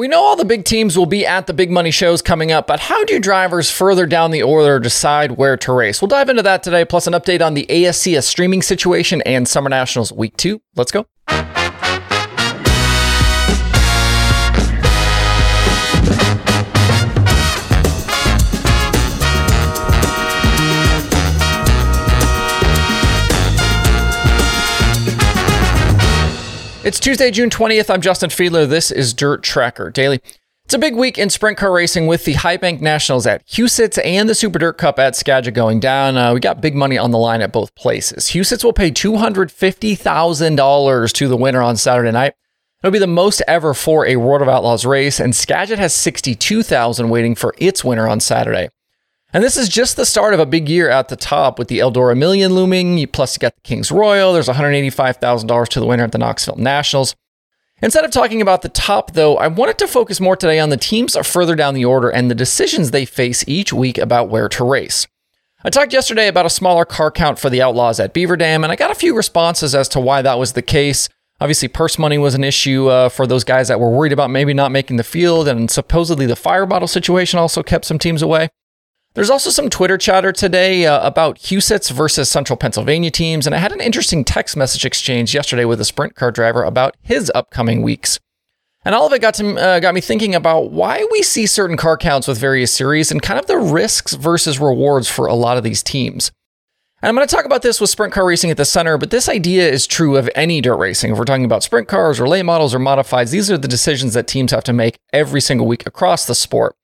We know all the big teams will be at the big money shows coming up, but how do drivers further down the order decide where to race? We'll dive into that today, plus an update on the ASCS streaming situation and Summer Nationals Week 2. Let's go. It's Tuesday, June 20th. I'm Justin Fiedler. This is Dirt Tracker Daily. It's a big week in sprint car racing with the High Bank Nationals at Huset's and the Super Dirt Cup at Skagit going down. Uh, we got big money on the line at both places. Huset's will pay $250,000 to the winner on Saturday night. It'll be the most ever for a World of Outlaws race, and Skagit has 62,000 waiting for its winner on Saturday. And this is just the start of a big year at the top with the Eldora Million looming. Plus, you got the Kings Royal. There's $185,000 to the winner at the Knoxville Nationals. Instead of talking about the top, though, I wanted to focus more today on the teams further down the order and the decisions they face each week about where to race. I talked yesterday about a smaller car count for the Outlaws at Beaver Dam, and I got a few responses as to why that was the case. Obviously, purse money was an issue uh, for those guys that were worried about maybe not making the field, and supposedly the fire bottle situation also kept some teams away. There's also some Twitter chatter today uh, about Huset's versus Central Pennsylvania teams, and I had an interesting text message exchange yesterday with a sprint car driver about his upcoming weeks. And all of it got to uh, got me thinking about why we see certain car counts with various series and kind of the risks versus rewards for a lot of these teams. And I'm going to talk about this with sprint car racing at the center, but this idea is true of any dirt racing. If we're talking about sprint cars or late models or modifieds, these are the decisions that teams have to make every single week across the sport.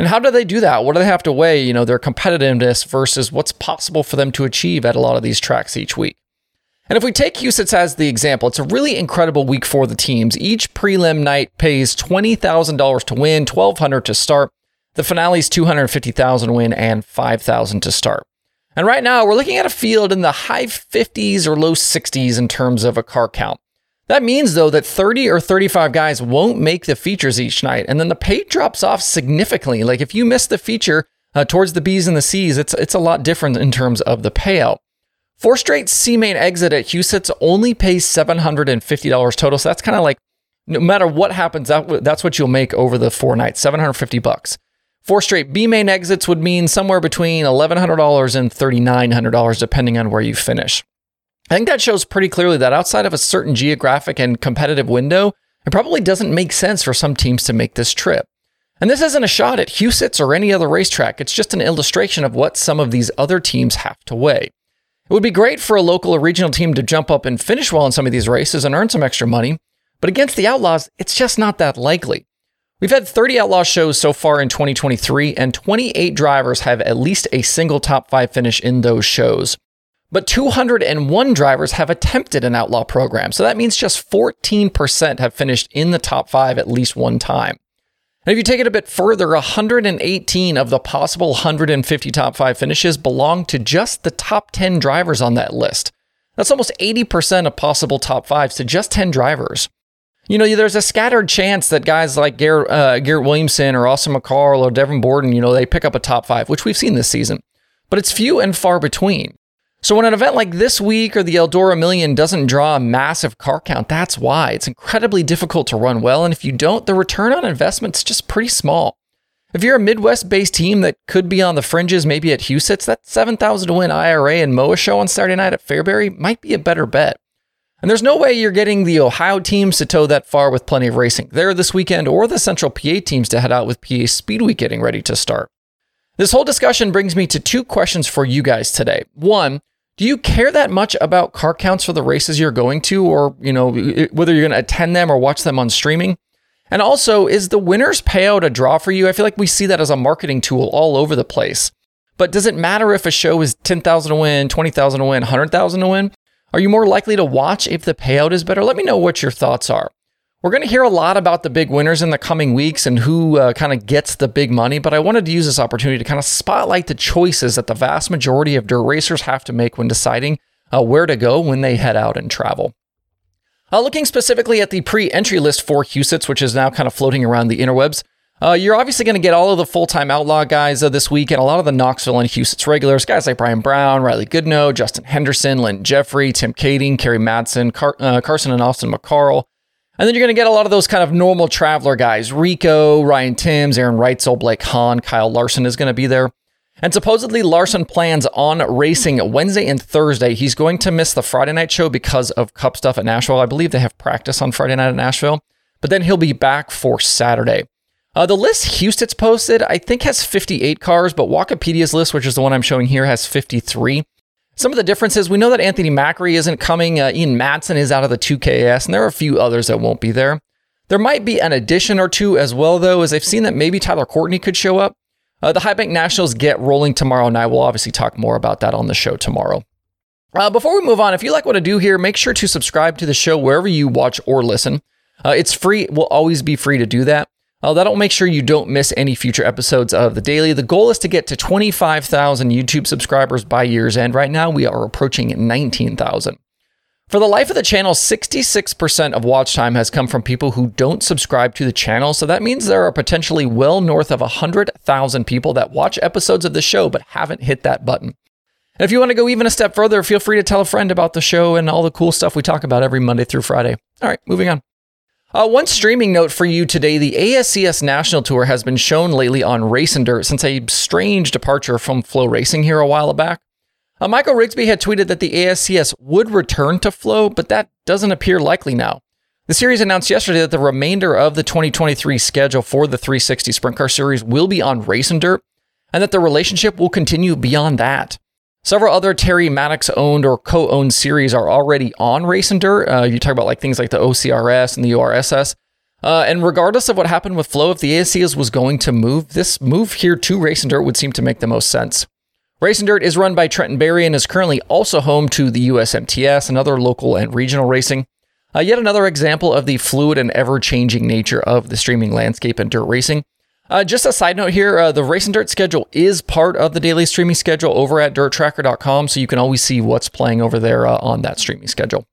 And how do they do that? What do they have to weigh, you know, their competitiveness versus what's possible for them to achieve at a lot of these tracks each week? And if we take Huset's as the example, it's a really incredible week for the teams. Each prelim night pays $20,000 to win, 1200 to start. The finale's 250,000 to win and 5,000 to start. And right now, we're looking at a field in the high 50s or low 60s in terms of a car count. That means, though, that 30 or 35 guys won't make the features each night, and then the pay drops off significantly. Like if you miss the feature uh, towards the B's and the C's, it's, it's a lot different in terms of the payout. Four straight C main exit at Huset's only pays $750 total. So that's kind of like no matter what happens, that, that's what you'll make over the four nights 750 bucks. Four straight B main exits would mean somewhere between $1,100 and $3,900, depending on where you finish. I think that shows pretty clearly that outside of a certain geographic and competitive window, it probably doesn't make sense for some teams to make this trip. And this isn't a shot at Huset's or any other racetrack, it's just an illustration of what some of these other teams have to weigh. It would be great for a local or regional team to jump up and finish well in some of these races and earn some extra money, but against the Outlaws, it's just not that likely. We've had 30 Outlaw shows so far in 2023, and 28 drivers have at least a single top five finish in those shows. But 201 drivers have attempted an outlaw program. So that means just 14% have finished in the top five at least one time. And if you take it a bit further, 118 of the possible 150 top five finishes belong to just the top 10 drivers on that list. That's almost 80% of possible top fives to just 10 drivers. You know, there's a scattered chance that guys like Garrett, uh, Garrett Williamson or Austin McCarl or Devin Borden, you know, they pick up a top five, which we've seen this season. But it's few and far between. So when an event like this week or the Eldora Million doesn't draw a massive car count, that's why. It's incredibly difficult to run well, and if you don't, the return on investment is just pretty small. If you're a Midwest-based team that could be on the fringes, maybe at Huset's, that 7,000 to win IRA and MOA show on Saturday night at Fairbury might be a better bet. And there's no way you're getting the Ohio teams to tow that far with plenty of racing there this weekend, or the Central PA teams to head out with PA Speed Week getting ready to start. This whole discussion brings me to two questions for you guys today. One, do you care that much about car counts for the races you're going to, or you know whether you're going to attend them or watch them on streaming? And also, is the winners payout a draw for you? I feel like we see that as a marketing tool all over the place. But does it matter if a show is 10,000 to win, 20,000 to win, 100,000 to win? Are you more likely to watch if the payout is better? Let me know what your thoughts are. We're going to hear a lot about the big winners in the coming weeks and who uh, kind of gets the big money, but I wanted to use this opportunity to kind of spotlight the choices that the vast majority of dirt racers have to make when deciding uh, where to go when they head out and travel. Uh, looking specifically at the pre entry list for Huset's, which is now kind of floating around the interwebs, uh, you're obviously going to get all of the full time outlaw guys uh, this week and a lot of the Knoxville and Huset's regulars, guys like Brian Brown, Riley Goodno, Justin Henderson, Lynn Jeffrey, Tim Kaeding, Kerry Madsen, Car- uh, Carson and Austin McCarl. And then you're going to get a lot of those kind of normal traveler guys Rico, Ryan Timms, Aaron Reutzel, Blake Hahn, Kyle Larson is going to be there. And supposedly, Larson plans on racing Wednesday and Thursday. He's going to miss the Friday night show because of Cup stuff at Nashville. I believe they have practice on Friday night at Nashville, but then he'll be back for Saturday. Uh, the list Huset's posted, I think, has 58 cars, but Walkipedia's list, which is the one I'm showing here, has 53. Some of the differences we know that Anthony Macri isn't coming. Uh, Ian Madsen is out of the 2KS, and there are a few others that won't be there. There might be an addition or two as well, though, as I've seen that maybe Tyler Courtney could show up. Uh, the High Bank Nationals get rolling tomorrow and I will obviously talk more about that on the show tomorrow. Uh, before we move on, if you like what I do here, make sure to subscribe to the show wherever you watch or listen. Uh, it's free, will always be free to do that. Uh, that'll make sure you don't miss any future episodes of The Daily. The goal is to get to 25,000 YouTube subscribers by year's end. Right now, we are approaching 19,000. For the life of the channel, 66% of watch time has come from people who don't subscribe to the channel. So that means there are potentially well north of 100,000 people that watch episodes of the show but haven't hit that button. And if you want to go even a step further, feel free to tell a friend about the show and all the cool stuff we talk about every Monday through Friday. All right, moving on. Uh, one streaming note for you today the ASCS National Tour has been shown lately on RacinDirt since a strange departure from FloRacing here a while back. Uh, Michael Rigsby had tweeted that the ASCS would return to Flow, but that doesn't appear likely now. The series announced yesterday that the remainder of the 2023 schedule for the 360 Sprint Car Series will be on RacinDirt, and that the relationship will continue beyond that. Several other Terry Maddox owned or co owned series are already on RacinDirt. Uh, you talk about like things like the OCRS and the URSS. Uh, and regardless of what happened with Flow, if the ASCS was going to move, this move here to RacinDirt would seem to make the most sense. RacinDirt is run by Trenton Berry and is currently also home to the USMTS and other local and regional racing. Uh, yet another example of the fluid and ever changing nature of the streaming landscape and dirt racing. Uh, just a side note here uh, the RacinDirt schedule is part of the daily streaming schedule over at dirttracker.com, so you can always see what's playing over there uh, on that streaming schedule.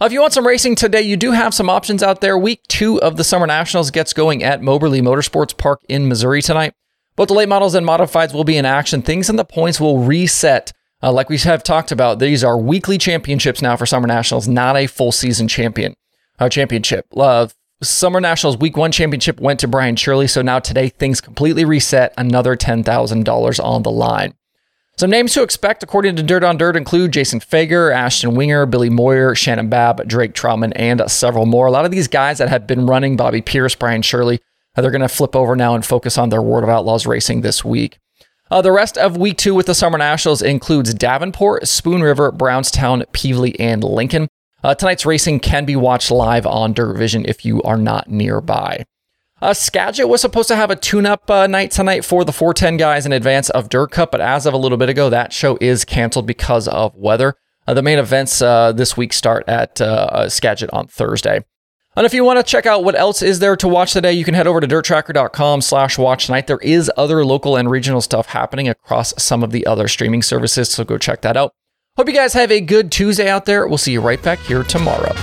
Uh, if you want some racing today, you do have some options out there. Week two of the Summer Nationals gets going at Moberly Motorsports Park in Missouri tonight. Both the late models and modifieds will be in action. Things and the points will reset. Uh, like we have talked about, these are weekly championships now for Summer Nationals, not a full season champion uh, championship. Uh, Summer Nationals Week One championship went to Brian Shirley, so now today things completely reset. Another ten thousand dollars on the line. Some names to expect, according to Dirt on Dirt, include Jason Feger, Ashton Winger, Billy Moyer, Shannon Babb, Drake Troutman, and several more. A lot of these guys that have been running Bobby Pierce, Brian Shirley, uh, they're going to flip over now and focus on their World of Outlaws racing this week. Uh, the rest of week two with the Summer Nationals includes Davenport, Spoon River, Brownstown, Pevely, and Lincoln. Uh, tonight's racing can be watched live on Dirt Vision if you are not nearby. Uh, Skagit was supposed to have a tune-up uh, night tonight for the 410 guys in advance of Dirt Cup, but as of a little bit ago, that show is canceled because of weather. Uh, the main events uh, this week start at uh, uh, Skagit on Thursday. And if you want to check out what else is there to watch today, you can head over to dirttracker.com slash watch tonight. There is other local and regional stuff happening across some of the other streaming services, so go check that out. Hope you guys have a good Tuesday out there. We'll see you right back here tomorrow.